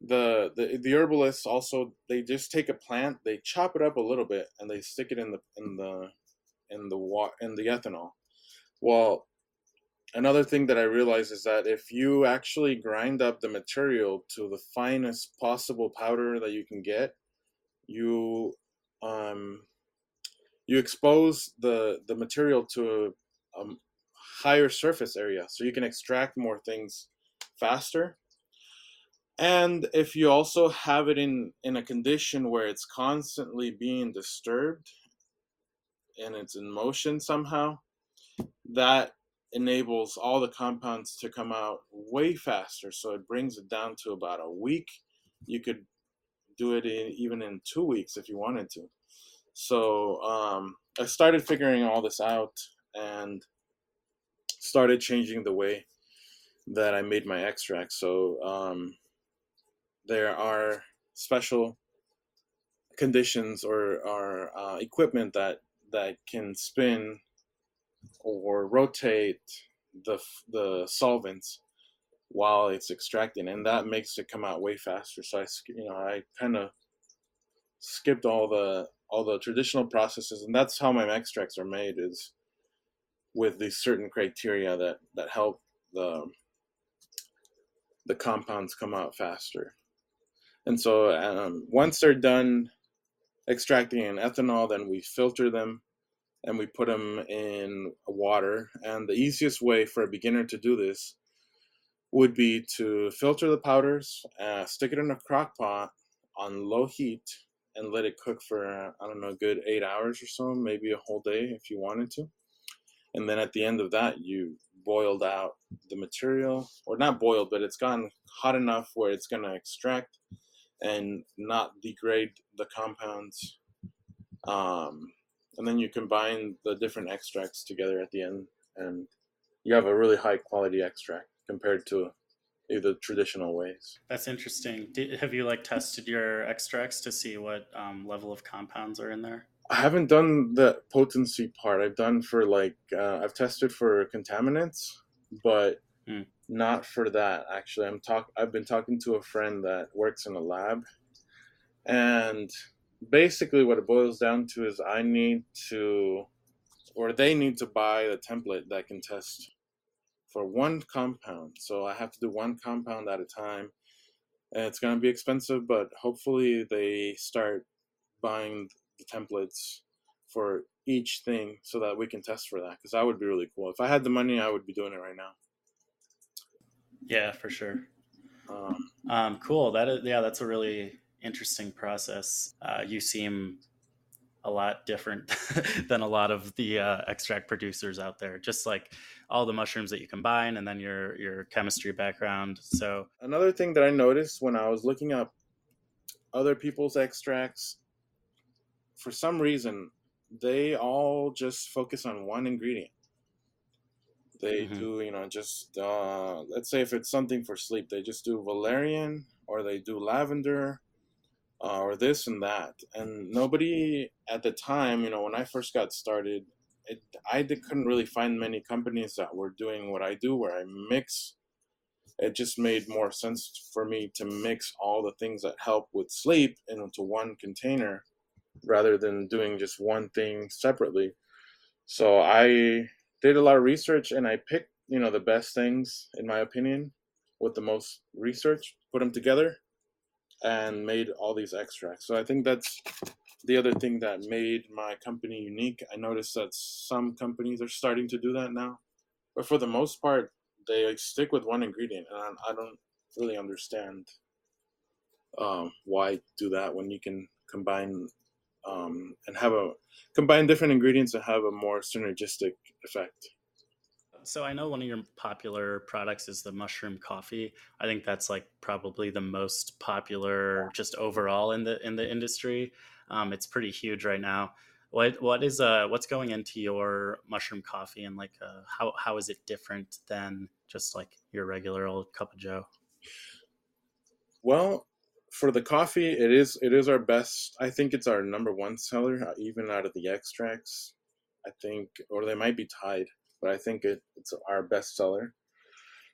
the, the the herbalists also they just take a plant they chop it up a little bit and they stick it in the in the in the wa- in the ethanol well another thing that I realized is that if you actually grind up the material to the finest possible powder that you can get, you um, you expose the the material to a, a higher surface area, so you can extract more things faster. And if you also have it in in a condition where it's constantly being disturbed and it's in motion somehow, that enables all the compounds to come out way faster. So it brings it down to about a week. You could do it in, even in two weeks if you wanted to. So um, I started figuring all this out and started changing the way that I made my extract. So um, there are special conditions or, or uh, equipment that that can spin or rotate the the solvents while it's extracting, and that makes it come out way faster. So I, you know, I kind of skipped all the all the traditional processes, and that's how my extracts are made is with these certain criteria that that help the the compounds come out faster. And so um, once they're done extracting an ethanol, then we filter them and we put them in water. And the easiest way for a beginner to do this would be to filter the powders, uh, stick it in a crock pot on low heat, and let it cook for, I don't know, good eight hours or so, maybe a whole day if you wanted to. And then at the end of that, you boiled out the material, or not boiled, but it's gotten hot enough where it's going to extract and not degrade the compounds. Um, and then you combine the different extracts together at the end, and you have a really high quality extract compared to the traditional ways. That's interesting. Did, have you like tested your extracts to see what um, level of compounds are in there? I haven't done the potency part. I've done for like uh, I've tested for contaminants, but hmm. not for that. Actually, I'm talk. I've been talking to a friend that works in a lab, and basically what it boils down to is I need to, or they need to buy a template that can test for one compound. So I have to do one compound at a time. And it's going to be expensive, but hopefully they start buying the templates for each thing so that we can test for that because that would be really cool. If I had the money, I would be doing it right now. Yeah, for sure. Um, um, cool. That is, yeah, that's a really interesting process. Uh, you seem a lot different than a lot of the uh, extract producers out there. Just like all the mushrooms that you combine, and then your your chemistry background. So another thing that I noticed when I was looking up other people's extracts, for some reason, they all just focus on one ingredient. They mm-hmm. do, you know, just uh, let's say if it's something for sleep, they just do valerian or they do lavender uh, or this and that. And nobody at the time, you know, when I first got started, it, I did, couldn't really find many companies that were doing what I do, where I mix. It just made more sense for me to mix all the things that help with sleep into one container rather than doing just one thing separately. So I did a lot of research and I picked, you know, the best things in my opinion with the most research, put them together and made all these extracts. So I think that's the other thing that made my company unique. I noticed that some companies are starting to do that now, but for the most part, they stick with one ingredient, and I don't really understand um, why do that when you can combine um, and have a combine different ingredients and have a more synergistic effect. So I know one of your popular products is the mushroom coffee. I think that's like probably the most popular just overall in the in the industry. Um, it's pretty huge right now. What what is uh what's going into your mushroom coffee and like uh, how how is it different than just like your regular old cup of Joe? Well, for the coffee, it is it is our best. I think it's our number one seller, uh, even out of the extracts. I think, or they might be tied, but I think it, it's our best seller.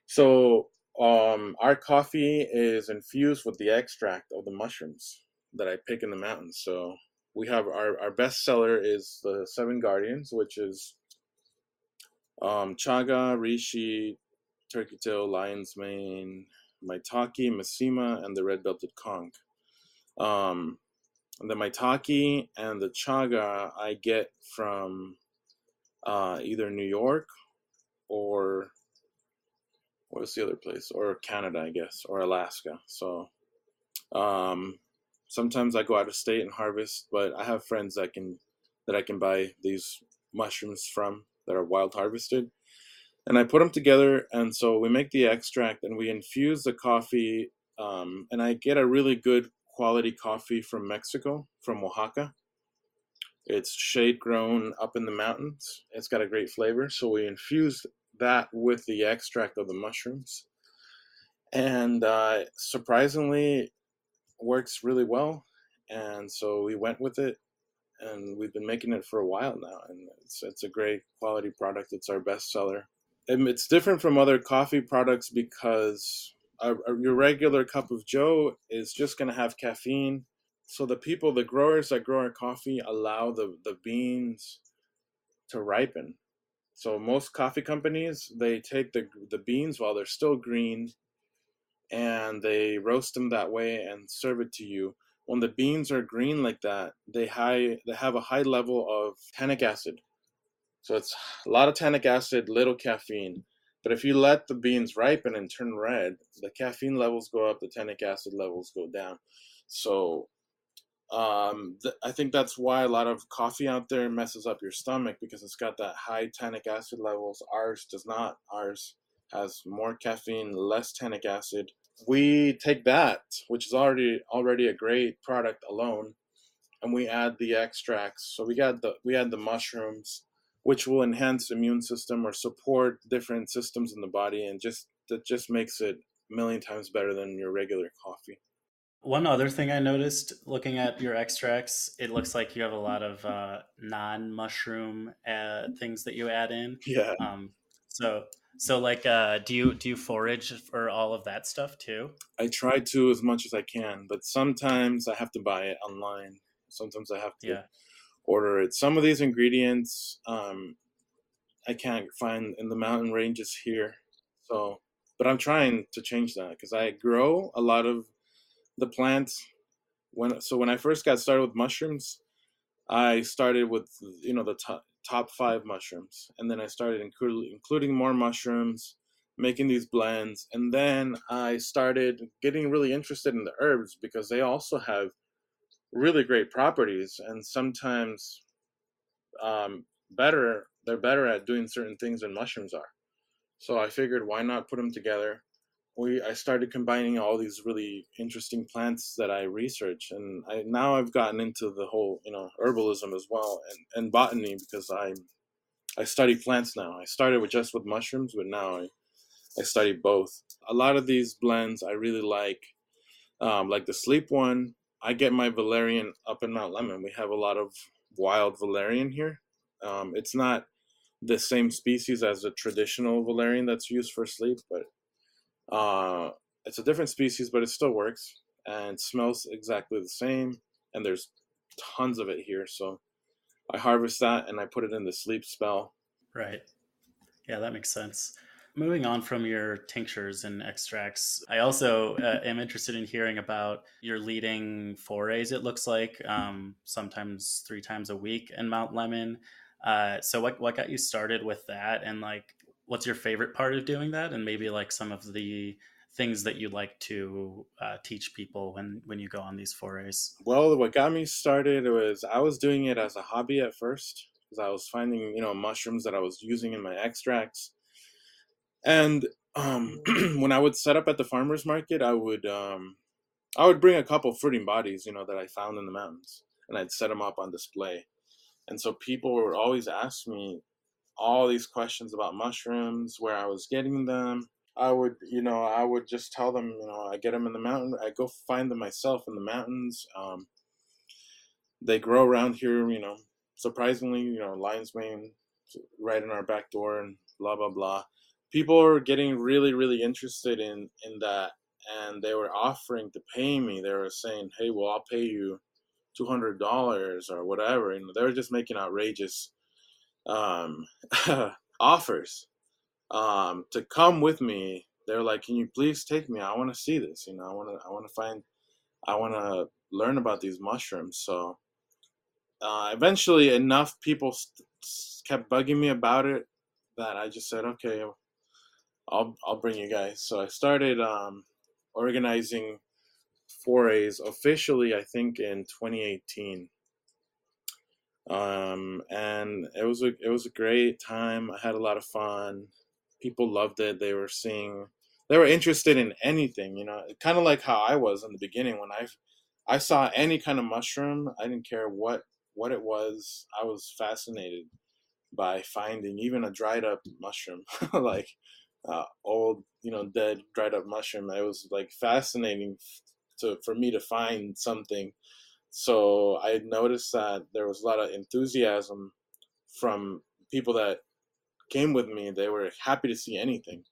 So um, our coffee is infused with the extract of the mushrooms that I pick in the mountains. So we have our, our best seller is the Seven Guardians, which is um, Chaga, Reishi, Turkey Tail, Lion's Mane, Maitake, Mesima, and the Red Belted Conch. Um, the Maitake and the Chaga I get from uh, either New York or what's the other place? Or Canada, I guess, or Alaska. So um, sometimes I go out of state and harvest, but I have friends that can that I can buy these mushrooms from that are wild harvested. And I put them together, and so we make the extract and we infuse the coffee. Um, and I get a really good quality coffee from Mexico, from Oaxaca. It's shade grown up in the mountains. It's got a great flavor. So we infuse that with the extract of the mushrooms. And uh, surprisingly, works really well. And so we went with it and we've been making it for a while now. And it's, it's a great quality product. It's our best seller. And it's different from other coffee products because a, a, your regular cup of Joe is just going to have caffeine. So the people, the growers that grow our coffee, allow the, the beans to ripen. So most coffee companies, they take the, the beans while they're still green and they roast them that way and serve it to you. When the beans are green like that, they high they have a high level of tannic acid. So it's a lot of tannic acid, little caffeine. But if you let the beans ripen and turn red, the caffeine levels go up, the tannic acid levels go down. So um, th- I think that's why a lot of coffee out there messes up your stomach because it's got that high tannic acid levels. Ours does not. Ours has more caffeine, less tannic acid. We take that, which is already already a great product alone, and we add the extracts. So we got the we add the mushrooms, which will enhance immune system or support different systems in the body, and just that just makes it a million times better than your regular coffee. One other thing I noticed looking at your extracts, it looks like you have a lot of uh, non-mushroom uh, things that you add in. Yeah. Um, so so like uh do you do you forage for all of that stuff too? I try to as much as I can, but sometimes I have to buy it online. Sometimes I have to yeah. order it. Some of these ingredients um I can't find in the mountain ranges here. So but I'm trying to change that because I grow a lot of the plant when so when I first got started with mushrooms, I started with you know the top top five mushrooms. And then I started inclu- including more mushrooms, making these blends. And then I started getting really interested in the herbs because they also have really great properties and sometimes um, better, they're better at doing certain things than mushrooms are. So I figured why not put them together? We, I started combining all these really interesting plants that I research, and I now I've gotten into the whole you know herbalism as well and, and botany because I I study plants now. I started with just with mushrooms, but now I I study both. A lot of these blends I really like, um, like the sleep one. I get my valerian up in Mount Lemmon. We have a lot of wild valerian here. Um, it's not the same species as the traditional valerian that's used for sleep, but uh, it's a different species, but it still works and smells exactly the same. And there's tons of it here, so I harvest that and I put it in the sleep spell. Right. Yeah, that makes sense. Moving on from your tinctures and extracts, I also uh, am interested in hearing about your leading forays. It looks like um, sometimes three times a week in Mount Lemmon. Uh, so, what what got you started with that, and like, what's your favorite part of doing that? And maybe like some of the things that you like to uh, teach people when when you go on these forays. Well what got me started was i was doing it as a hobby at first because i was finding you know mushrooms that i was using in my extracts. And um, when I would set up at the farmers market, I would um, I would bring a couple fruiting bodies, you know, that I found in the mountains, and I'd set them up on display. And so people would always ask me all these questions about mushrooms, where I was getting them. I would, you know, I would just tell them, you know, I get them in the mountain. I go find them myself in the mountains. Um, they grow around here, you know, surprisingly, you know, lion's mane right in our back door and blah blah blah. People are getting really, really interested in in that, and they were offering to pay me. They were saying, "Hey, well, I'll pay you two hundred dollars or whatever." And they were just making outrageous um, offers um, to come with me. They're like, "Can you please take me? I want to see this. You know, I want to. I want to find. I want to learn about these mushrooms." So uh, eventually, enough people st- kept bugging me about it that I just said, "Okay, I'll I'll bring you guys." So I started um, organizing forays officially. I think in 2018 um, and it was a it was a great time. I had a lot of fun. People loved it. They were seeing, they were interested in anything. You know, kind of like how I was in the beginning when I I saw any kind of mushroom. I didn't care what what it was. I was fascinated by finding even a dried up mushroom, like uh, old, you know, dead dried up mushroom. It was like fascinating to for me to find something so I noticed that there was a lot of enthusiasm from people that came with me. They were happy to see anything.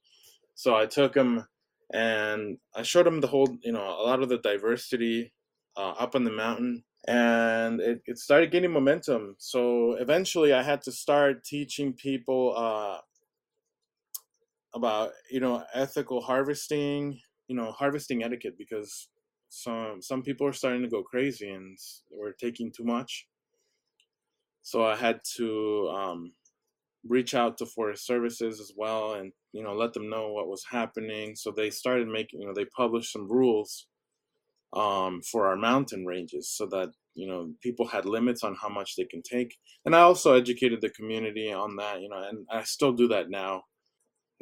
So I took them and I showed them the whole, you know, a lot of the diversity uh, up on the mountain. And it, it started getting momentum. So eventually I had to start teaching people uh, about, you know, ethical harvesting, you know, harvesting etiquette because some some people are starting to go crazy and we're taking too much. So I had to um, reach out to forest services as well and you know let them know what was happening. So they started making you know they published some rules um, for our mountain ranges so that you know people had limits on how much they can take and i also educated the community on that you know and i still do that now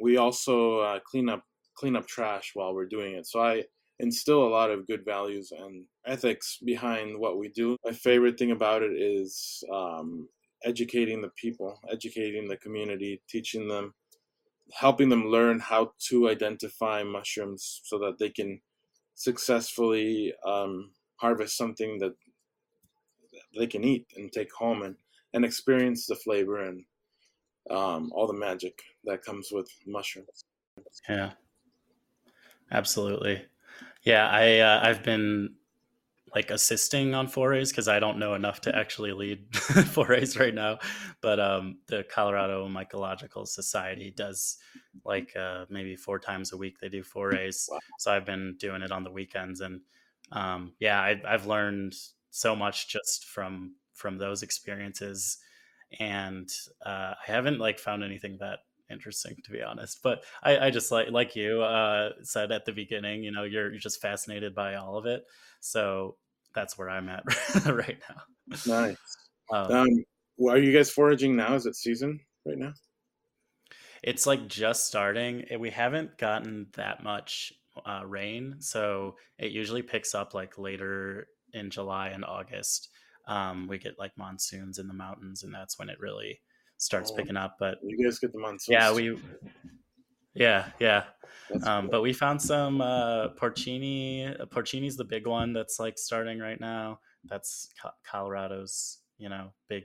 we also uh, clean up clean up trash while we're doing it so i instill a lot of good values and ethics behind what we do. My favorite thing about it is um, educating the people, educating the community, teaching them, helping them learn how to identify mushrooms so that they can successfully um, harvest something that they can eat and take home and, and experience the flavor and um, all the magic that comes with mushrooms. Yeah, absolutely. Yeah, I uh, I've been like assisting on forays because I don't know enough to actually lead forays right now. But um, the Colorado Mycological Society does like uh, maybe four times a week they do forays. Wow. So I've been doing it on the weekends, and um, yeah, I, I've learned so much just from from those experiences, and uh, I haven't like found anything that interesting to be honest. But I, I just like like you uh, said at the beginning, you know, you're you're just fascinated by all of it. So that's where I'm at right now. Nice. Um, um, well, are you guys foraging now? Is it season right now? It's like just starting. We haven't gotten that much uh, rain, so it usually picks up like later in July and August. Um, we get like monsoons in the mountains, and that's when it really starts oh, picking up. But you guys get the monsoons. Yeah, we. Yeah, yeah. Um, cool. But we found some uh, porcini. Porcini's the big one that's like starting right now. That's Colorado's, you know, big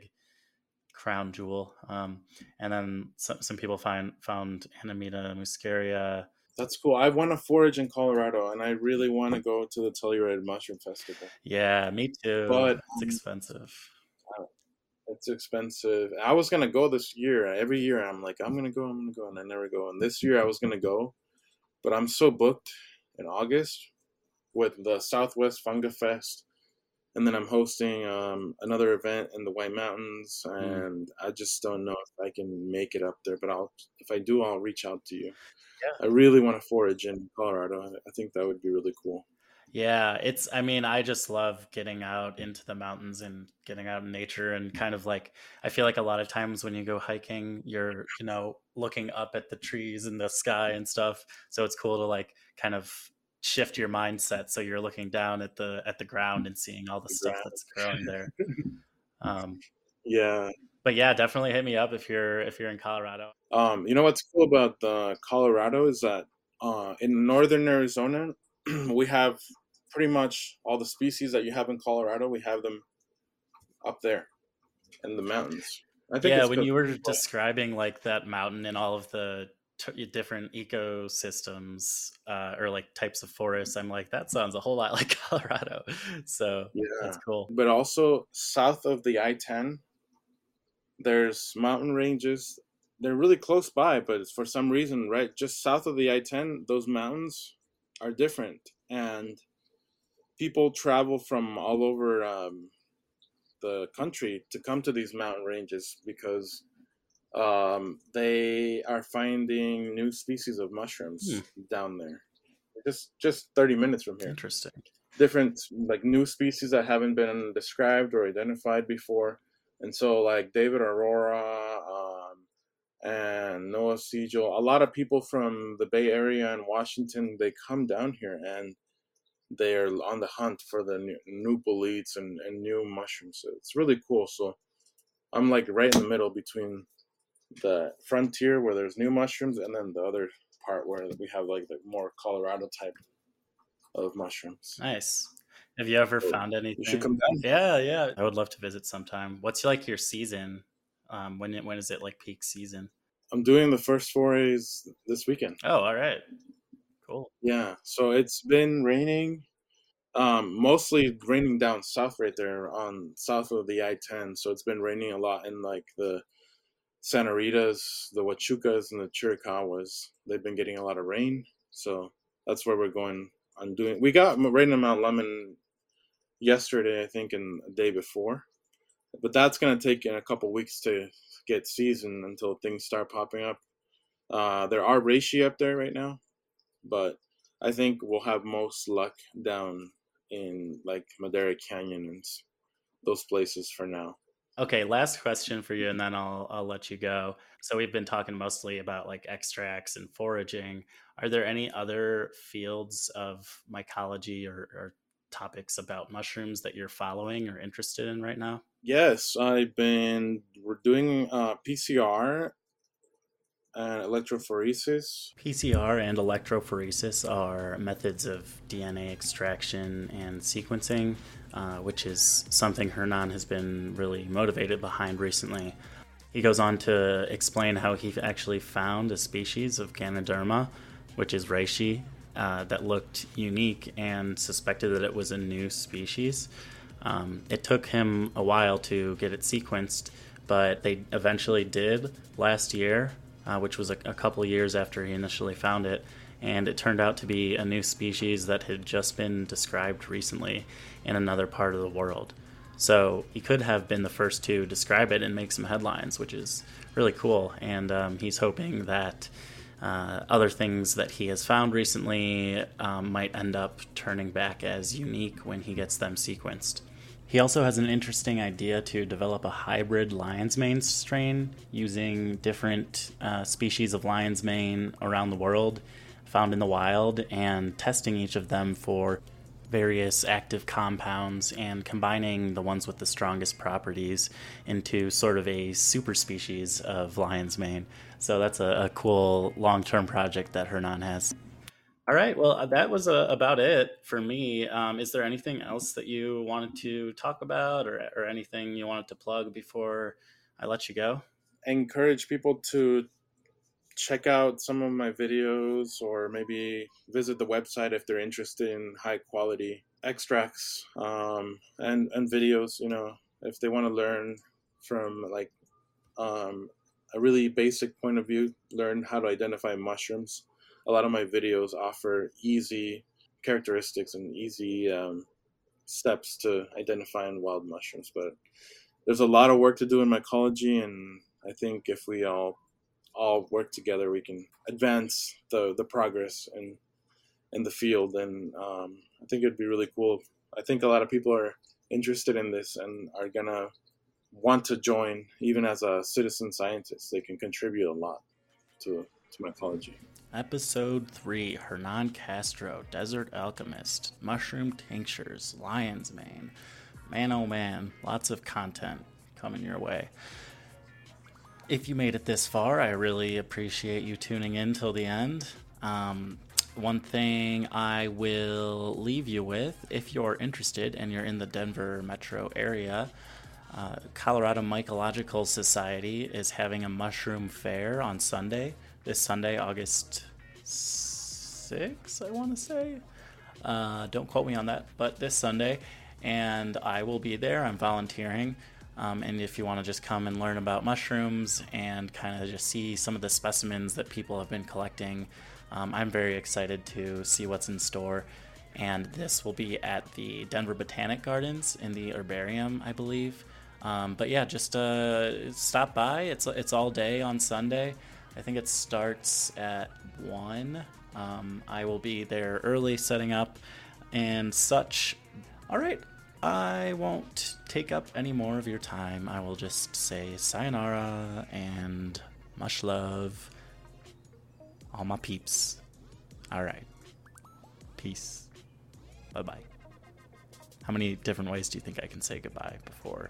crown jewel. Um, and then some, some people find found Amanita muscaria. That's cool. I want to forage in Colorado, and I really want to go to the Telluride Mushroom Festival. Yeah, me too. But it's um, expensive it's expensive. I was gonna go this year. Every year I'm like, I'm gonna go, I'm gonna go, and I never go. And this year I was gonna go, but I'm so booked in August with the Southwest Funga Fest, and then I'm hosting um, another event in the White Mountains, hmm. and mm. I just don't know if I can make it up there. But I'll, if I do, I'll reach out to you. Yeah. I really want to forage in Colorado. I think that would be really cool. Yeah, it's I mean, I just love getting out into the mountains and getting out in nature and kind of like I feel like a lot of times when you go hiking, you're, you know, looking up at the trees and the sky and stuff. So it's cool to like kind of shift your mindset so you're looking down at the at the ground and seeing all the stuff that's growing there. Um Yeah. but yeah, definitely hit me up if you're if you're in Colorado. Um, you know what's cool about the Colorado is that uh, in northern Arizona, we have pretty much all the species that you have in Colorado. We have them up there in the mountains. I think Yeah, when you were describing like that mountain and all of the t- different ecosystems uh, or like types of forests, I'm like, that sounds a whole lot like Colorado. So yeah. that's cool. But also south of the I ten, there's mountain ranges. They're really close by, but it's for some reason, right, just south of the I ten, those mountains are different, and people travel from all over um, the country to come to these mountain ranges because um, they are finding new species of mushrooms Hmm. down there. Just just thirty minutes from here Interesting. different like new species that haven't been described or identified before. And so like David Arora um, and Noah Siegel, a lot of people from the Bay Area and Washington, they come down here and they're on the hunt for the new, new boletes and, and new mushrooms. So it's really cool. So I'm like right in the middle between the frontier where there's new mushrooms and then the other part where we have like the more Colorado type of mushrooms. Nice. Have you ever So, found anything? You should come down. Yeah, yeah. I would love to visit sometime. What's like your season? Um, when it, when is it like peak season? I'm doing the first forays this weekend. Oh, all right. Cool. Yeah, so it's been raining, um, mostly raining down south right there on south of the I-10. So it's been raining a lot in like the Santa Ritas, the Huachucas, and the Chiricahuas. They've been getting a lot of rain, so that's where we're going on doing. We got rain in Mount Lemmon yesterday, I think, and the day before, but that's gonna take in a couple weeks to get seasoned until things start popping up. Uh, there are reishi up there right now, but I think we'll have most luck down in like Madera Canyon and those places for now. Okay, last question for you, and then I'll I'll let you go. So we've been talking mostly about like extracts and foraging. Are there any other fields of mycology or, or topics about mushrooms that you're following or interested in right now? Yes, I've been we're doing uh, PCR and electrophoresis. PCR and electrophoresis are methods of DNA extraction and sequencing, uh, which is something Hernan has been really motivated behind recently. He goes on to explain how he actually found a species of Ganoderma, which is reishi, uh, that looked unique and suspected that it was a new species. Um, it took him a while to get it sequenced, but they eventually did last year, uh, which was a, a couple years after he initially found it. And it turned out to be a new species that had just been described recently in another part of the world. So he could have been the first to describe it and make some headlines, which is really cool. And um, he's hoping that uh, other things that he has found recently um, might end up turning back as unique when he gets them sequenced. He also has an interesting idea to develop a hybrid lion's mane strain using different uh, species of lion's mane around the world found in the wild and testing each of them for various active compounds and combining the ones with the strongest properties into sort of a super species of lion's mane. So that's a, a cool long term project that Hernan has. All right, well, uh, that was uh, about it for me. Um, is there anything else that you wanted to talk about or, or anything you wanted to plug before I let you go? encourage people to check out some of my videos or maybe visit the website if they're interested in high quality extracts um, and and videos you know if they want to learn from like um, a really basic point of view learn how to identify mushrooms a lot of my videos offer easy characteristics and easy um, steps to identifying wild mushrooms but there's a lot of work to do in mycology and I think if we all all work together, we can advance the the progress in in the field, and um, I think it'd be really cool. I think a lot of people are interested in this and are gonna want to join, even as a citizen scientist. They can contribute a lot to to mycology. Episode 3 Hernan Castro, Desert Alchemist, Mushroom Tinctures, Lion's Mane. Man, oh man, lots of content coming your way. If you made it this far, I really appreciate you tuning in till the end. Um, one thing I will leave you with, if you're interested and you're in the Denver metro area, uh, Colorado Mycological Society is having a mushroom fair on Sunday. This Sunday, August 6th, I want to say. Uh, don't quote me on that, but this Sunday. And I will be there. I'm volunteering. Um, and if you want to just come and learn about mushrooms and kind of just see some of the specimens that people have been collecting, um, I'm very excited to see what's in store. And this will be at the Denver Botanic Gardens in the herbarium, I believe. Um, but yeah, just uh, stop by. It's it's all day on Sunday. I think it starts at one. Um, I will be there early, setting up and such. All right, I won't take up any more of your time. I will just say sayonara and much love, all my peeps. All right, peace. Bye bye. How many different ways do you think I can say goodbye before